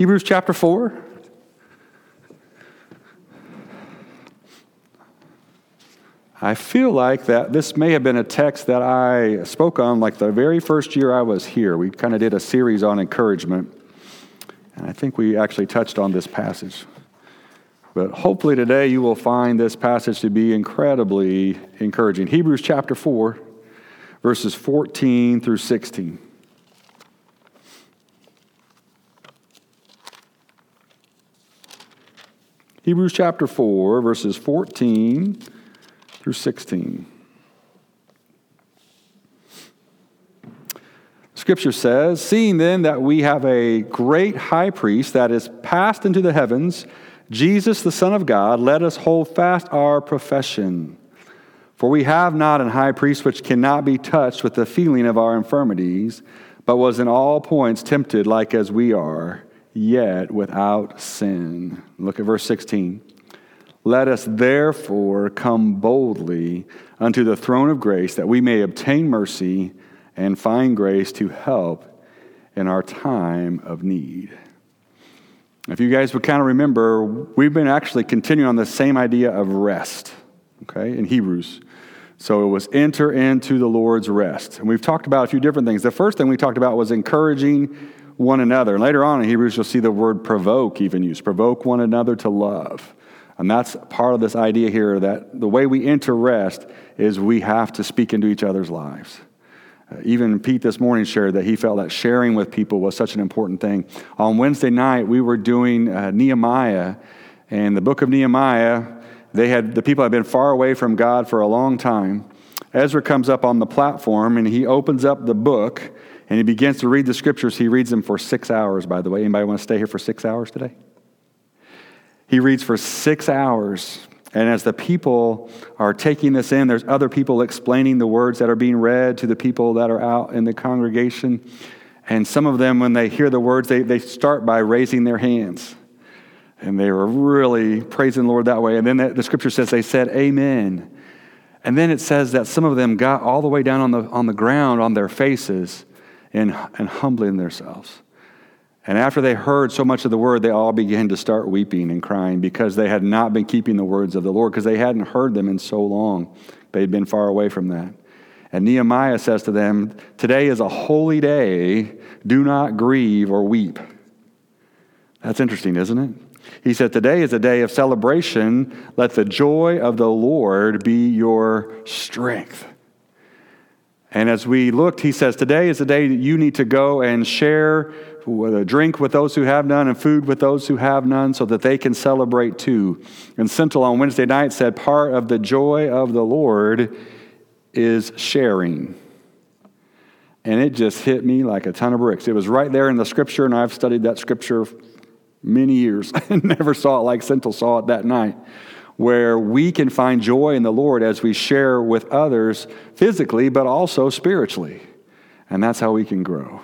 Hebrews chapter 4. I feel like that this may have been a text that I spoke on like the very first year I was here. We kind of did a series on encouragement, and I think we actually touched on this passage. But hopefully today you will find this passage to be incredibly encouraging. Hebrews chapter 4, verses 14 through 16. Hebrews chapter 4, verses 14 through 16. Scripture says, Seeing then that we have a great high priest that is passed into the heavens, Jesus, the Son of God, let us hold fast our profession. For we have not an high priest which cannot be touched with the feeling of our infirmities, but was in all points tempted like as we are, yet without sin. Look at verse 16. Let us therefore come boldly unto the throne of grace that we may obtain mercy and find grace to help in our time of need. If you guys would kind of remember, we've been actually continuing on the same idea of rest, okay, in Hebrews. So it was enter into the Lord's rest. And we've talked about a few different things. The first thing we talked about was encouraging one another. And later on in Hebrews, you'll see the word provoke even used provoke one another to love. And that's part of this idea here that the way we enter rest is we have to speak into each other's lives. Uh, even Pete this morning shared that he felt that sharing with people was such an important thing. On Wednesday night, we were doing uh, Nehemiah, and the book of Nehemiah, they had the people had been far away from God for a long time. Ezra comes up on the platform and he opens up the book and he begins to read the scriptures. He reads them for six hours, by the way. Anybody want to stay here for six hours today? He reads for six hours. And as the people are taking this in, there's other people explaining the words that are being read to the people that are out in the congregation. And some of them, when they hear the words, they, they start by raising their hands. And they were really praising the Lord that way. And then the, the scripture says they said, Amen. And then it says that some of them got all the way down on the, on the ground on their faces and, and humbling themselves. And after they heard so much of the word, they all began to start weeping and crying because they had not been keeping the words of the Lord, because they hadn't heard them in so long. They had been far away from that. And Nehemiah says to them, Today is a holy day. Do not grieve or weep. That's interesting, isn't it? He said, Today is a day of celebration. Let the joy of the Lord be your strength. And as we looked, he says, Today is the day that you need to go and share with uh, drink with those who have none and food with those who have none so that they can celebrate too. And Central on Wednesday night said, Part of the joy of the Lord is sharing. And it just hit me like a ton of bricks. It was right there in the scripture, and I've studied that scripture many years and never saw it like Central saw it that night where we can find joy in the Lord as we share with others physically, but also spiritually. And that's how we can grow.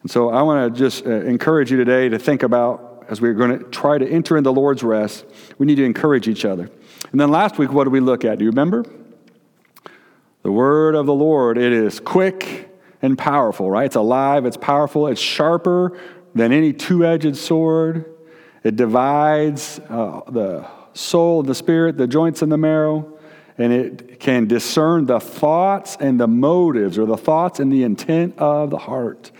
And so I want to just uh, encourage you today to think about, as we're going to try to enter in the Lord's rest, we need to encourage each other. And then last week, what did we look at? Do you remember? The word of the Lord, it is quick and powerful, right? It's alive, it's powerful, it's sharper than any two edged sword. It divides uh, the soul the spirit, the joints and the marrow, and it can discern the thoughts and the motives or the thoughts and the intent of the heart.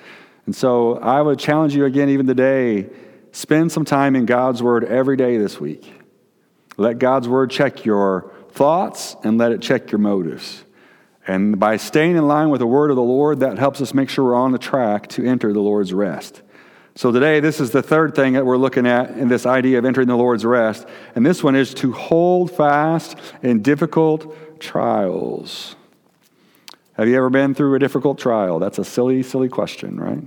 And so I would challenge you again, even today, spend some time in God's Word every day this week. Let God's Word check your thoughts and let it check your motives. And by staying in line with the Word of the Lord, that helps us make sure we're on the track to enter the Lord's rest. So today, this is the third thing that we're looking at in this idea of entering the Lord's rest. And this one is to hold fast in difficult trials. Have you ever been through a difficult trial? That's a silly, silly question, right?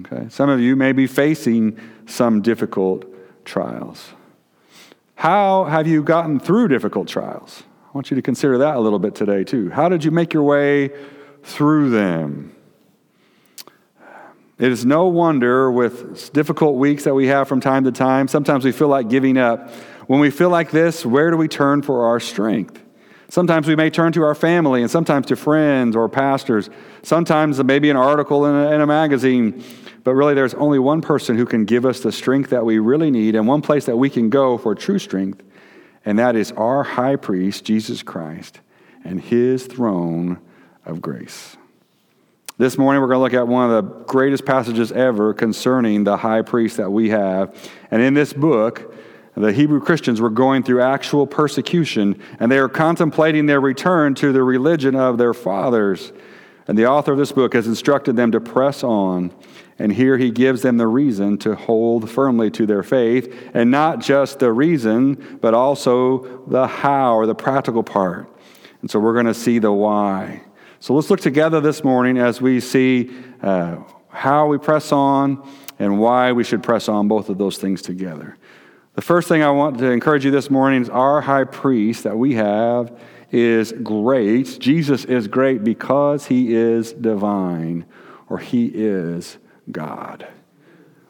Okay. Some of you may be facing some difficult trials. How have you gotten through difficult trials? I want you to consider that a little bit today, too. How did you make your way through them? It is no wonder with difficult weeks that we have from time to time, sometimes we feel like giving up. When we feel like this, where do we turn for our strength? Sometimes we may turn to our family and sometimes to friends or pastors. Sometimes maybe an article in a, in a, magazine. But really, there's only one person who can give us the strength that we really need and one place that we can go for true strength, and that is our high priest, Jesus Christ, and his throne of grace. This morning, we're going to look at one of the greatest passages ever concerning the high priest that we have. And in this book, the Hebrew Christians were going through actual persecution, and they are contemplating their return to the religion of their fathers. And the author of this book has instructed them to press on. And here he gives them the reason to hold firmly to their faith, and not just the reason, but also the how or the practical part. And so we're going to see the why. So let's look together this morning as we see uh, how we press on and why we should press on both of those things together. The first thing I want to encourage you this morning is our high priest that we have is great. Jesus is great because he is divine or he is God.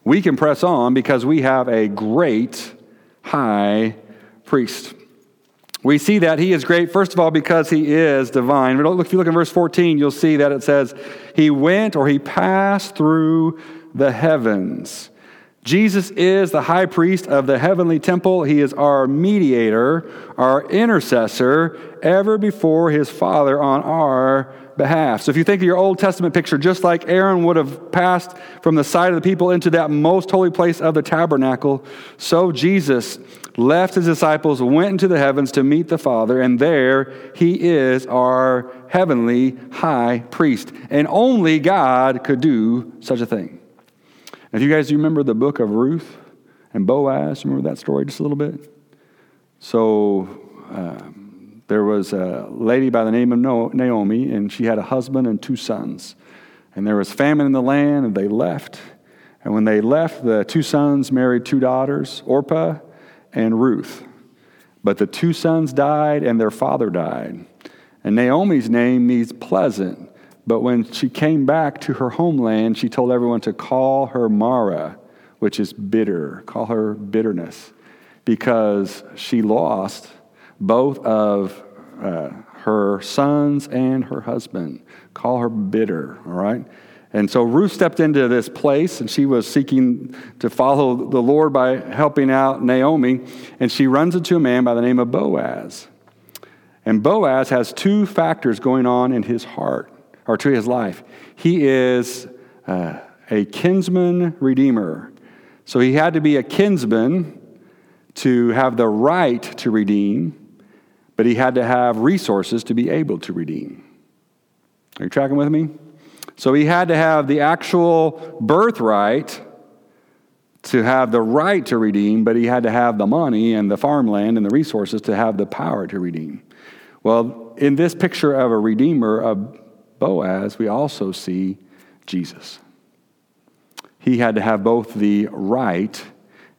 We can press on because we have a great high priest. We see that he is great, first of all, because he is divine. If you look in verse 14, you'll see that it says, He went or he passed through the heavens. Jesus is the high priest of the heavenly temple. He is our mediator, our intercessor, ever before his Father on our behalf. So if you think of your Old Testament picture, just like Aaron would have passed from the side of the people into that most holy place of the tabernacle, so Jesus left his disciples, went into the heavens to meet the Father, and there he is our heavenly high priest. And only God could do such a thing. If you guys remember the book of Ruth and Boaz, remember that story just a little bit? So um, there was a lady by the name of Naomi, and she had a husband and two sons. And there was famine in the land, and they left. And when they left, the two sons married two daughters, Orpah and Ruth. But the two sons died, and their father died. And Naomi's name means pleasant but when she came back to her homeland, she told everyone to call her Mara, which is bitter, call her bitterness, because she lost both of uh, her sons and her husband. Call her bitter, all right? And so Ruth stepped into this place and she was seeking to follow the Lord by helping out Naomi. And she runs into a man by the name of Boaz. And Boaz has two factors going on in his heart or to his life. He is uh, a kinsman redeemer. So he had to be a kinsman to have the right to redeem, but he had to have resources to be able to redeem. Are you tracking with me? So he had to have the actual birthright to have the right to redeem, but he had to have the money and the farmland and the resources to have the power to redeem. Well, in this picture of a redeemer, of Boaz, we also see Jesus. He had to have both the right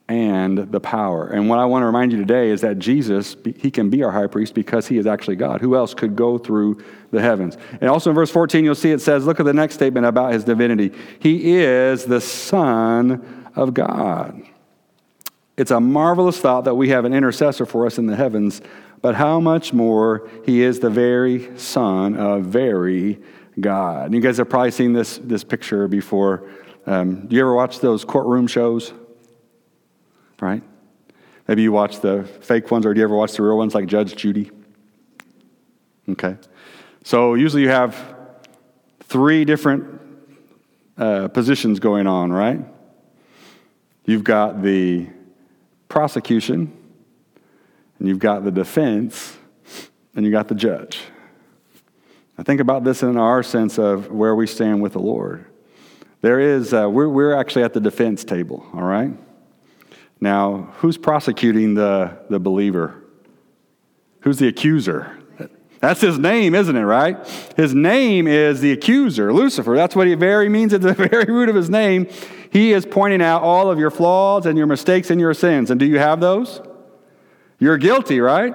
and the power. And what I want to remind you today is that Jesus, he can be our high priest because he is actually God. Who else could go through the heavens? And also in verse 14, you'll see it says, look at the next statement about his divinity. He is the Son of God. It's a marvelous thought that we have an intercessor for us in the heavens but how much more he is the very Son of very God. And you guys have probably seen this, this picture before. Um, do you ever watch those courtroom shows? Right? Maybe you watch the fake ones, or do you ever watch the real ones like Judge Judy? Okay. So usually you have three different uh, positions going on, right? You've got the prosecution, and you've got the defense, and you got the judge. Now, think about this in our sense of where we stand with the Lord. There is, uh, we're, we're actually at the defense table, all right? Now, who's prosecuting the, the believer? Who's the accuser? That's his name, isn't it, right? His name is the accuser, Lucifer. That's what he very means at the very root of his name. He is pointing out all of your flaws and your mistakes and your sins. And do you have those? You're guilty, right?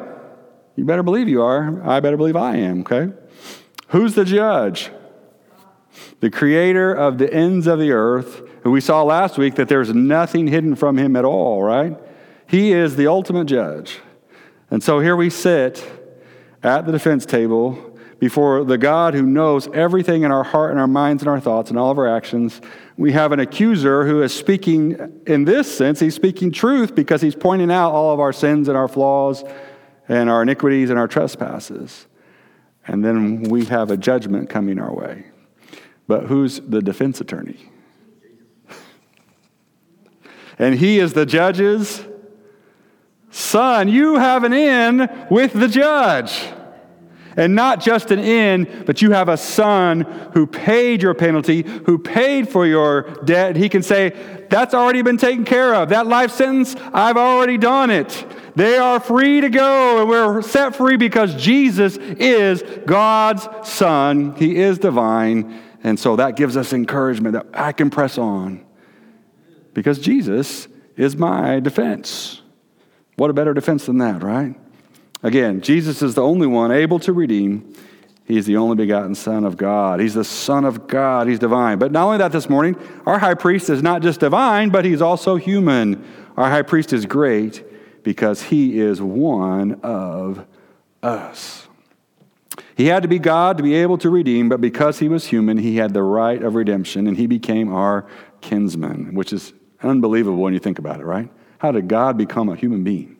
You better believe you are. I better believe I am, okay? Who's the judge? The creator of the ends of the earth, who we saw last week that there's nothing hidden from him at all, right? He is the ultimate judge. And so here we sit, at the defense table before the God who knows everything in our heart and our minds and our thoughts and all of our actions. We have an accuser who is speaking, in this sense, he's speaking truth because he's pointing out all of our sins and our flaws and our iniquities and our trespasses. And then we have a judgment coming our way. But who's the defense attorney? And he is the judge's son. You have an in with the judge. And not just an in, but you have a son who paid your penalty, who paid for your debt. He can say, That's already been taken care of. That life sentence, I've already done it. They are free to go, and we're set free because Jesus is God's Son. He is divine. And so that gives us encouragement that I can press on because Jesus is my defense. What a better defense than that, right? Again, Jesus is the only one able to redeem. He's the only begotten Son of God. He's the Son of God. He's divine. But not only that this morning, our high priest is not just divine, but he's also human. Our high priest is great because he is one of us. He had to be God to be able to redeem, but because he was human, he had the right of redemption, and he became our kinsman, which is unbelievable when you think about it, right? How did God become a human being?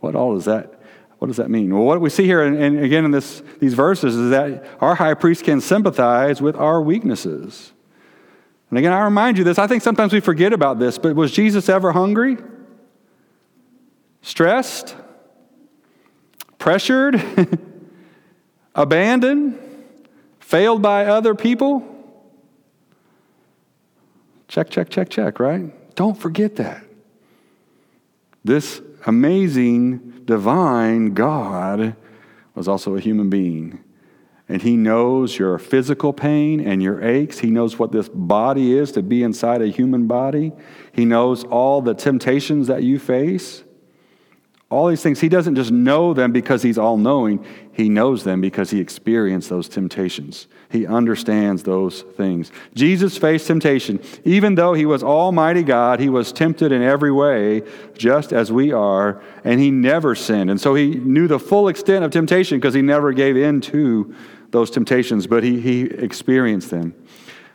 What all does that what does that mean? Well, what we see here, and, again in this, these verses, is that our high priest can sympathize with our weaknesses. And again, I remind you this, I think sometimes we forget about this, but was Jesus ever hungry? Stressed? Pressured? Abandoned? Failed by other people? Check, check, check, check, right? Don't forget that. This amazing divine God was also a human being. And he knows your physical pain and your aches. He knows what this body is to be inside a human body. He knows all the temptations that you face. All these things, he doesn't just know them because he's all knowing. He knows them because he experienced those temptations. He understands those things. Jesus faced temptation. Even though he was Almighty God, he was tempted in every way, just as we are, and he never sinned. And so he knew the full extent of temptation because he never gave in to those temptations, but he, he experienced them.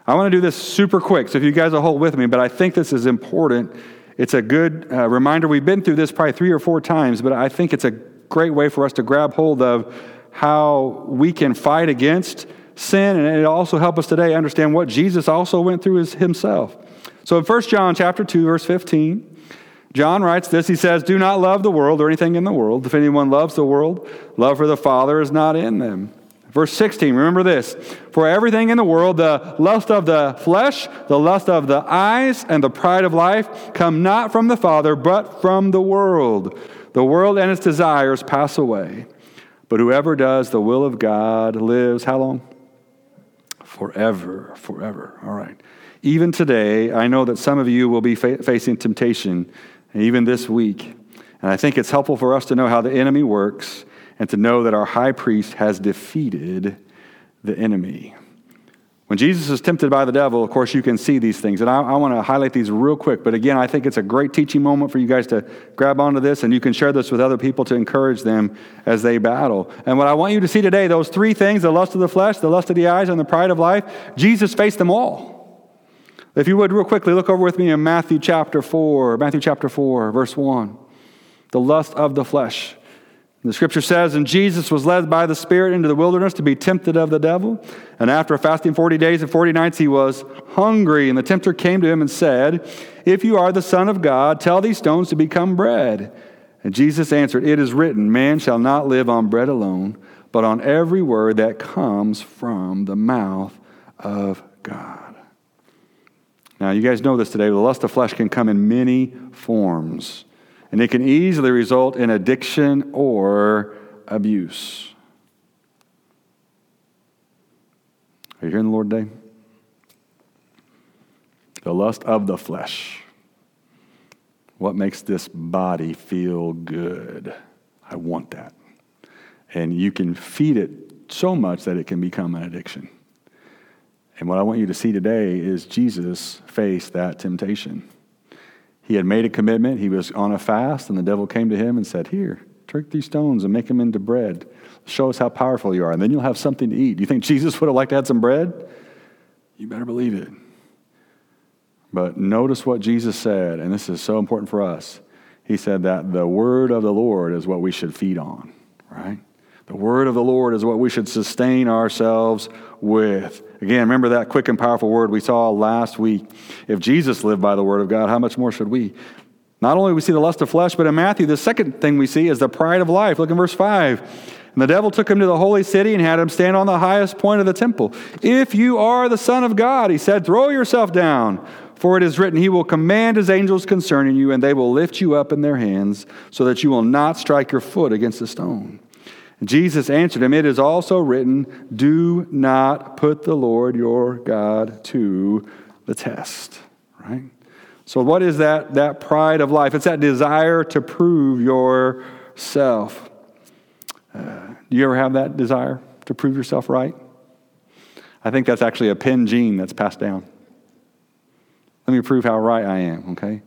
I want to do this super quick, so if you guys will hold with me, but I think this is important it's a good uh, reminder. We've been through this probably three or four times, but I think it's a great way for us to grab hold of how we can fight against sin, and it also help us today understand what Jesus also went through as himself. So in 1 John chapter 2, verse 15, John writes this. He says, Do not love the world or anything in the world. If anyone loves the world, love for the Father is not in them. Verse 16, remember this. For everything in the world, the lust of the flesh, the lust of the eyes, and the pride of life come not from the Father, but from the world. The world and its desires pass away. But whoever does the will of God lives how long? Forever, forever. All right. Even today, I know that some of you will be fa- facing temptation, even this week. And I think it's helpful for us to know how the enemy works and to know that our high priest has defeated the enemy. When Jesus is tempted by the devil, of course, you can see these things. And I, I want to highlight these real quick. But again, I think it's a great teaching moment for you guys to grab onto this, and you can share this with other people to encourage them as they battle. And what I want you to see today, those three things the lust of the flesh, the lust of the eyes, and the pride of life, Jesus faced them all. If you would, real quickly, look over with me in Matthew chapter 4, Matthew chapter 4, verse 1. The lust of the flesh. The scripture says, And Jesus was led by the Spirit into the wilderness to be tempted of the devil. And after fasting 40 days and 40 nights, he was hungry. And the tempter came to him and said, If you are the Son of God, tell these stones to become bread. And Jesus answered, It is written, Man shall not live on bread alone, but on every word that comes from the mouth of God. Now, you guys know this today. The lust of flesh can come in many forms and it can easily result in addiction or abuse. Are you hearing the Lord today? The lust of the flesh. What makes this body feel good? I want that. And you can feed it so much that it can become an addiction. And what I want you to see today is Jesus faced that temptation. He had made a commitment. He was on a fast, and the devil came to him and said, Here, Take these stones and make them into bread. Show us how powerful you are, and then you'll have something to eat. Do you think Jesus would have liked to have some bread? You better believe it. But notice what Jesus said, and this is so important for us. He said that the word of the Lord is what we should feed on, right? The word of the Lord is what we should sustain ourselves with. Again, remember that quick and powerful word we saw last week. If Jesus lived by the word of God, how much more should we? Not only we see the lust of flesh, but in Matthew, the second thing we see is the pride of life. Look in verse 5. And the devil took him to the holy city and had him stand on the highest point of the temple. If you are the Son of God, he said, throw yourself down. For it is written, He will command His angels concerning you, and they will lift you up in their hands, so that you will not strike your foot against a stone. Jesus answered him, It is also written, Do not put the Lord your God to the test. Right? So, what is that, that pride of life? It's that desire to prove yourself. Uh, do you ever have that desire to prove yourself right? I think that's actually a pin gene that's passed down. Let me prove how right I am, okay?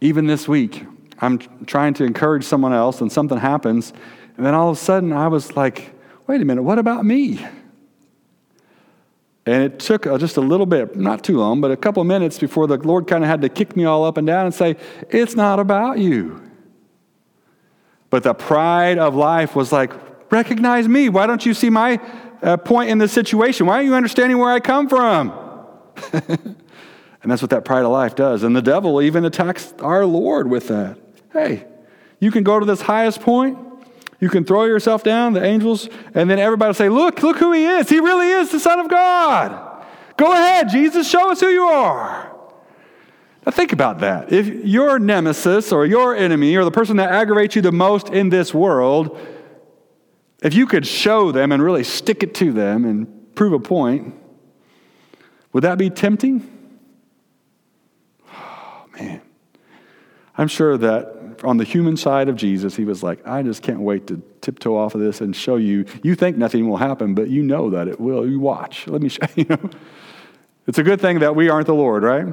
Even this week, I'm trying to encourage someone else, and something happens, and then all of a sudden I was like, wait a minute, what about me? And it took uh, just a little bit, not too long, but a couple of minutes before the Lord kind of had to kick me all up and down and say, It's not about you. But the pride of life was like, Recognize me. Why don't you see my uh, point in this situation? Why aren't you understanding where I come from? And that's what that pride of life does. And the devil even attacks our Lord with that. Hey, you can go to this highest point, you can throw yourself down, the angels, and then everybody will say, Look, look who he is. He really is the Son of God. Go ahead, Jesus, show us who you are. Now, think about that. If your nemesis or your enemy or the person that aggravates you the most in this world, if you could show them and really stick it to them and prove a point, would that be tempting? Oh, Man, I'm sure that on the human side of Jesus, he was like, I just can't wait to tiptoe off of this and show you. You think nothing will happen, but you know that it will. You watch. Let me show you. It's a good thing that we aren't the Lord, right?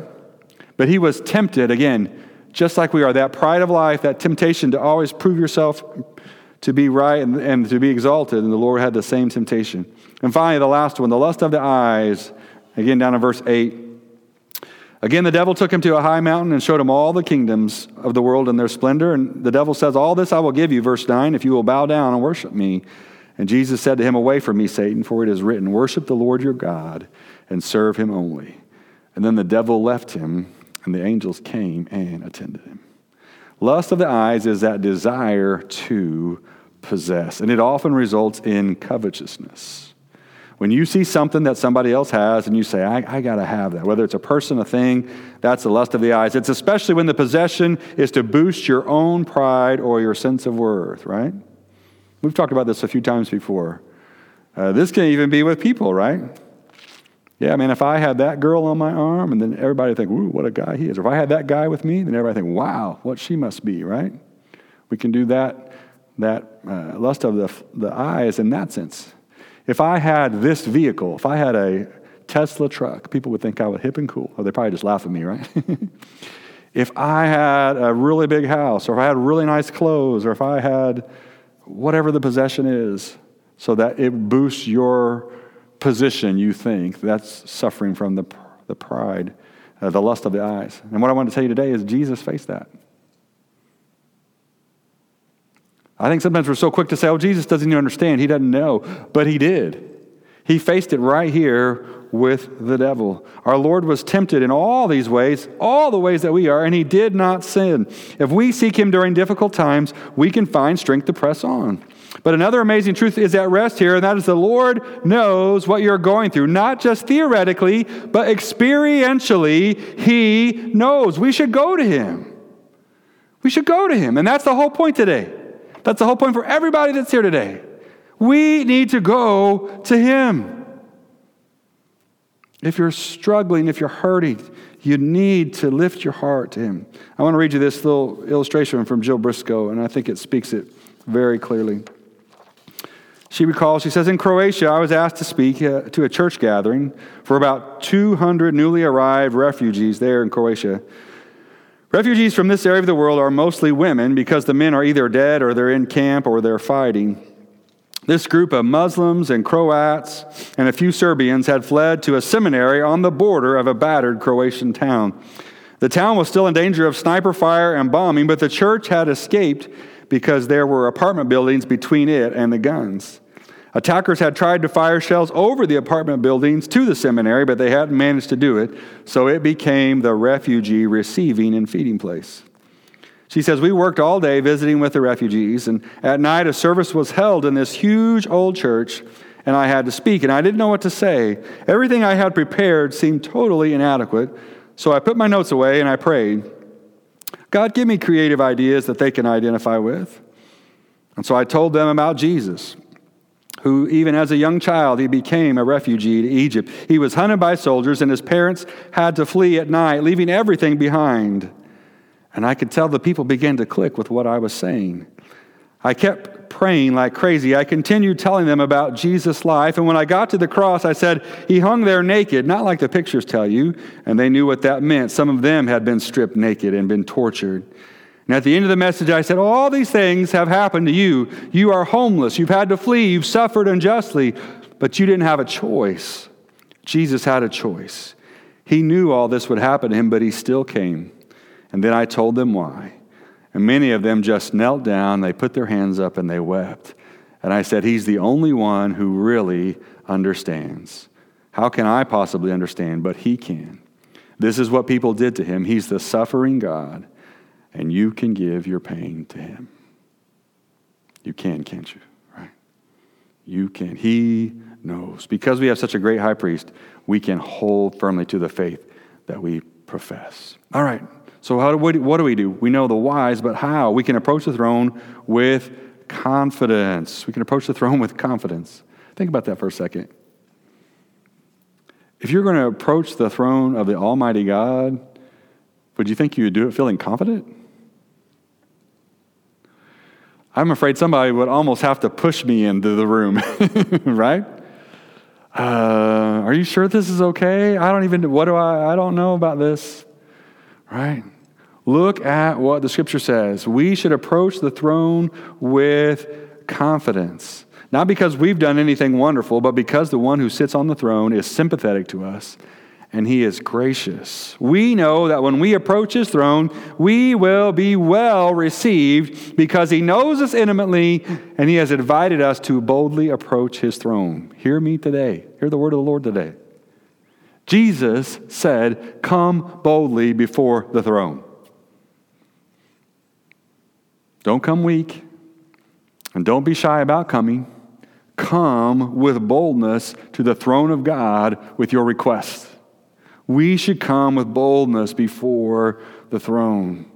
But he was tempted, again, just like we are. That pride of life, that temptation to always prove yourself to be right and, and to be exalted, and the Lord had the same temptation. And finally, the last one, the lust of the eyes. Again, down in verse 8. Again, the devil took him to a high mountain and showed him all the kingdoms of the world and their splendor. And the devil says, All this I will give you, verse 9, if you will bow down and worship me. And Jesus said to him, Away from me, Satan, for it is written, Worship the Lord your God and serve him only. And then the devil left him, and the angels came and attended him. Lust of the eyes is that desire to possess, and it often results in covetousness. When you see something that somebody else has and you say, I, I got to have that, whether it's a person, a thing, that's the lust of the eyes. It's especially when the possession is to boost your own pride or your sense of worth, right? We've talked about this a few times before. Uh, this can even be with people, right? Yeah, I mean, if I had that girl on my arm, and then everybody think, ooh, what a guy he is. Or if I had that guy with me, then everybody think, wow, what she must be, right? We can do that, that uh, lust of the, the eyes in that sense. If I had this vehicle, if I had a Tesla truck, people would think I was hip and cool. Or they probably just laugh at me, right? if I had a really big house, or if I had really nice clothes, or if I had whatever the possession is, so that it boosts your position, you think, that's suffering from the, the pride, uh, the lust of the eyes. And what I want to tell you today is Jesus faced that. I think sometimes we're so quick to say, oh, Jesus doesn't even understand. He doesn't know. But he did. He faced it right here with the devil. Our Lord was tempted in all these ways, all the ways that we are, and he did not sin. If we seek him during difficult times, we can find strength to press on. But another amazing truth is at rest here, and that is the Lord knows what you're going through. Not just theoretically, but experientially, He knows. We should go to Him. We should go to Him. And that's the whole point today. That's the whole point for everybody that's here today. We need to go to Him. If you're struggling, if you're hurting, you need to lift your heart to Him. I want to read you this little illustration from Jill Briscoe, and I think it speaks it very clearly. She recalls, she says, In Croatia, I was asked to speak uh, to a church gathering for about 200 newly arrived refugees there in Croatia. Refugees from this area of the world are mostly women because the men are either dead or they're in camp or they're fighting. This group of Muslims and Croats and a few Serbians had fled to a seminary on the border of a battered Croatian town. The town was still in danger of sniper fire and bombing, but the church had escaped because there were apartment buildings between it and the guns. Attackers had tried to fire shells over the apartment buildings to the seminary, but they hadn't managed to do it, so it became the refugee receiving and feeding place. She says, We worked all day visiting with the refugees, and at night a service was held in this huge old church, and I had to speak, and I didn't know what to say. Everything I had prepared seemed totally inadequate, so I put my notes away and I prayed. God, give me creative ideas that they can identify with. And so I told them about Jesus who, even as a young child, he became a refugee to Egypt. He was hunted by soldiers, and his parents had to flee at night, leaving everything behind. And I could tell the people began to click with what I was saying. I kept praying like crazy. I continued telling them about Jesus' life. And when I got to the cross, I said, He hung there naked, not like the pictures tell you. And they knew what that meant. Some of them had been stripped naked and been tortured. And at the end of the message, I said, All these things have happened to you. You are homeless. You've had to flee. You've suffered unjustly, but you didn't have a choice. Jesus had a choice. He knew all this would happen to him, but he still came. And then I told them why. And many of them just knelt down, they put their hands up, and they wept. And I said, He's the only one who really understands. How can I possibly understand? But He can. This is what people did to Him. He's the suffering God and you can give your pain to him. You can, can't you? Right? You can. He knows. Because we have such a great high priest, we can hold firmly to the faith that we profess. All right. So, how do we, what do we do? We know the whys, but how? We can approach the throne with confidence. We can approach the throne with confidence. Think about that for a second. If you're going to approach the throne of the Almighty God, would you think you would do it feeling confident? I'm afraid somebody would almost have to push me into the room, right? Uh, are you sure this is okay? I don't even, what do I, I don't know about this, right? Look at what the scripture says. We should approach the throne with confidence. Not because we've done anything wonderful, but because the one who sits on the throne is sympathetic to us and he is gracious. We know that when we approach his throne, we will be well received because he knows us intimately and he has invited us to boldly approach his throne. Hear me today. Hear the word of the Lord today. Jesus said, Come boldly before the throne. Don't come weak and don't be shy about coming. Come with boldness to the throne of God with your requests. We should come with boldness before the throne.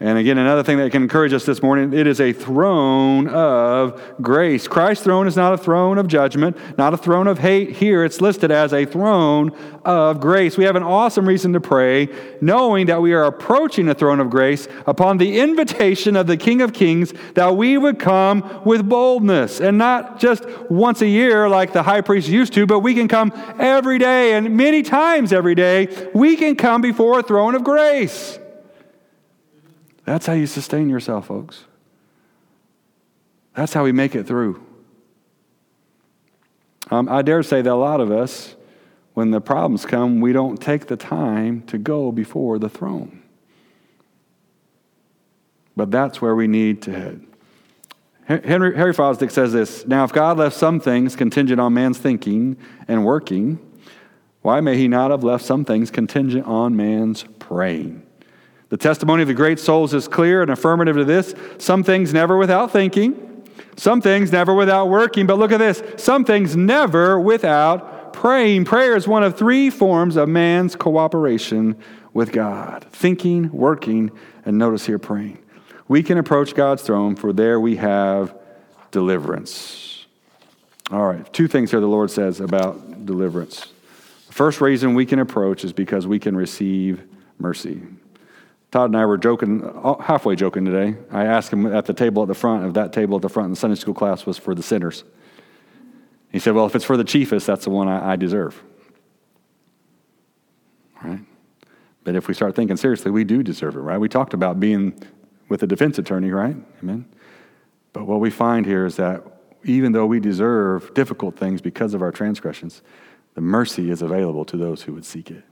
And again, another thing that can encourage us this morning it is a throne of grace. Christ's throne is not a throne of judgment, not a throne of hate. Here it's listed as a throne of grace. We have an awesome reason to pray, knowing that we are approaching the throne of grace upon the invitation of the King of Kings, that we would come with boldness and not just once a year like the high priest used to, but we can come every day and many times every day. We can come before a throne of grace. That's how you sustain yourself, folks. That's how we make it through. Um, I dare say that a lot of us, when the problems come, we don't take the time to go before the throne. But that's where we need to head. Henry, Harry Fosdick says this Now, if God left some things contingent on man's thinking and working, why may he not have left some things contingent on man's praying? The testimony of the great souls is clear and affirmative to this. Some things never without thinking, some things never without working. But look at this some things never without praying. Prayer is one of three forms of man's cooperation with God thinking, working, and notice here praying. We can approach God's throne, for there we have deliverance. All right, two things here the Lord says about deliverance. The first reason we can approach is because we can receive mercy. Todd and I were joking, uh, halfway joking today. I asked him at the table at the front, if that table at the front in the Sunday school class was for the sinners. He said, Well, if it's for the chiefest, that's the one I, I deserve. Right? But if we start thinking seriously, we do deserve it, right? We talked about being with a defense attorney, right? Amen. But what we find here is that even though we deserve difficult things because of our transgressions, the mercy is available to those who would seek it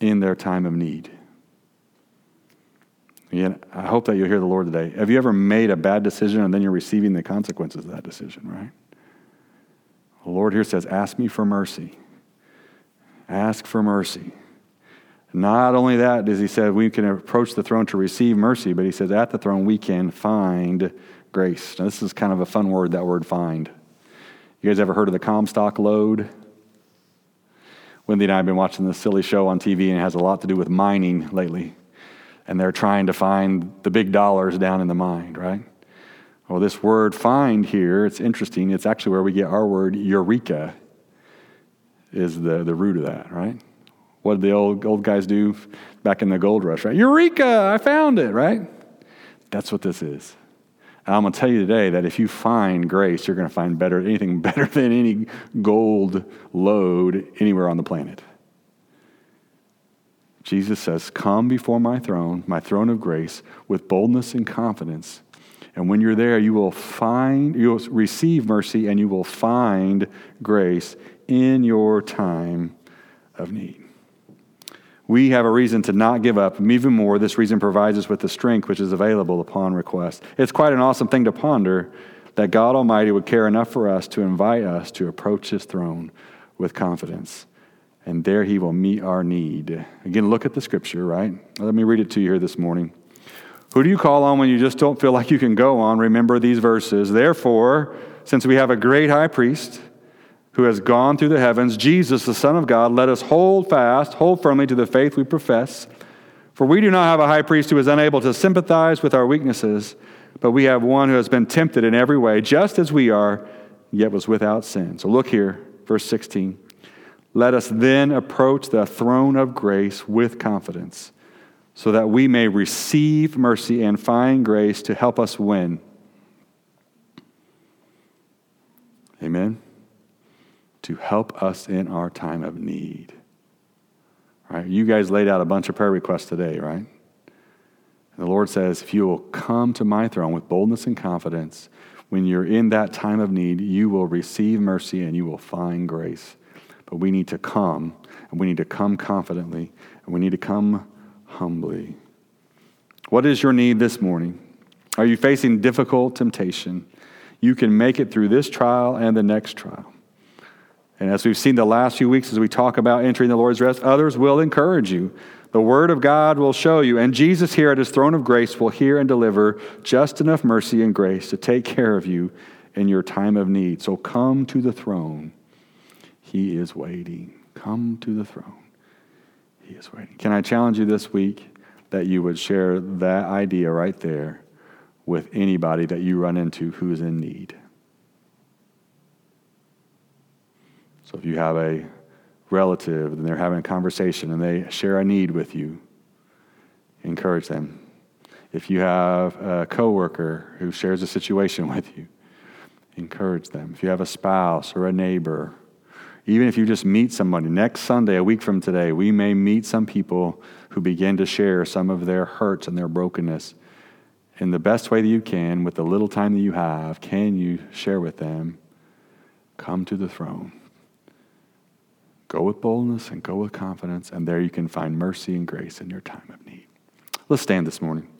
in their time of need. I hope that you'll hear the Lord today. Have you ever made a bad decision and then you're receiving the consequences of that decision, right? The Lord here says, Ask me for mercy. Ask for mercy. Not only that does he say we can approach the throne to receive mercy, but he says at the throne we can find grace. Now, this is kind of a fun word, that word find. You guys ever heard of the Comstock lode? Wendy and I have been watching this silly show on TV, and it has a lot to do with mining lately. And they're trying to find the big dollars down in the mine, right? Well, this word find here, it's interesting. It's actually where we get our word eureka, is the, the root of that, right? What did the old, old guys do back in the gold rush, right? Eureka, I found it, right? That's what this is. And I'm going to tell you today that if you find grace, you're going to find better anything better than any gold lode anywhere on the planet. Jesus says, Come before my throne, my throne of grace, with boldness and confidence. And when you're there, you will find, you will receive mercy and you will find grace in your time of need we have a reason to not give up. And even more, this reason provides us with the strength which is available upon request. It's quite an awesome thing to ponder that God Almighty would care enough for us to invite us to approach His throne with confidence. And there He will meet our need. Again, look at the scripture, right? Let me read it to you here this morning. Who do you call on when you just don't feel like you can go on? Remember these verses. Therefore, since we have a great high priest, who has gone through the heavens, Jesus, the Son of God, let us hold fast, hold firmly to the faith we profess. For we do not have a high priest who is unable to sympathize with our weaknesses, but we have one who has been tempted in every way, just as we are, yet was without sin. So look here, verse 16. Let us then approach the throne of grace with confidence, so that we may receive mercy and find grace to help us win. Amen to help us in our time of need. Right? You guys laid out a bunch of prayer requests today, right? And the Lord says, if you will come to my throne with boldness and confidence, when you're in that time of need, you will receive mercy and you will find grace. But we need to come, and we need to come confidently, and we need to come humbly. What is your need this morning? Are you facing difficult temptation? You can make it through this trial and the next trial. And as we've seen the last few weeks as we talk about entering the Lord's rest, others will encourage you. The Word of God will show you. And Jesus here at His throne of grace will hear and deliver just enough mercy and grace to take care of you in your time of need. So come to the throne. He is waiting. Come to the throne. He is waiting. Can I challenge you this week that you would share that idea right there with anybody that you run into who is in need? So if you have a relative and they're having a conversation and they share a need with you, encourage them. If you have a coworker who shares a situation with you, encourage them. If you have a spouse or a neighbor, even if you just meet somebody, next Sunday, a week from today, we may meet some people who begin to share some of their hurts and their brokenness. In the best way that you can, with the little time that you have, can you share with them? Come to the throne. Go with boldness and go with confidence, and there you can find mercy and grace in your time of need. Let's stand this morning.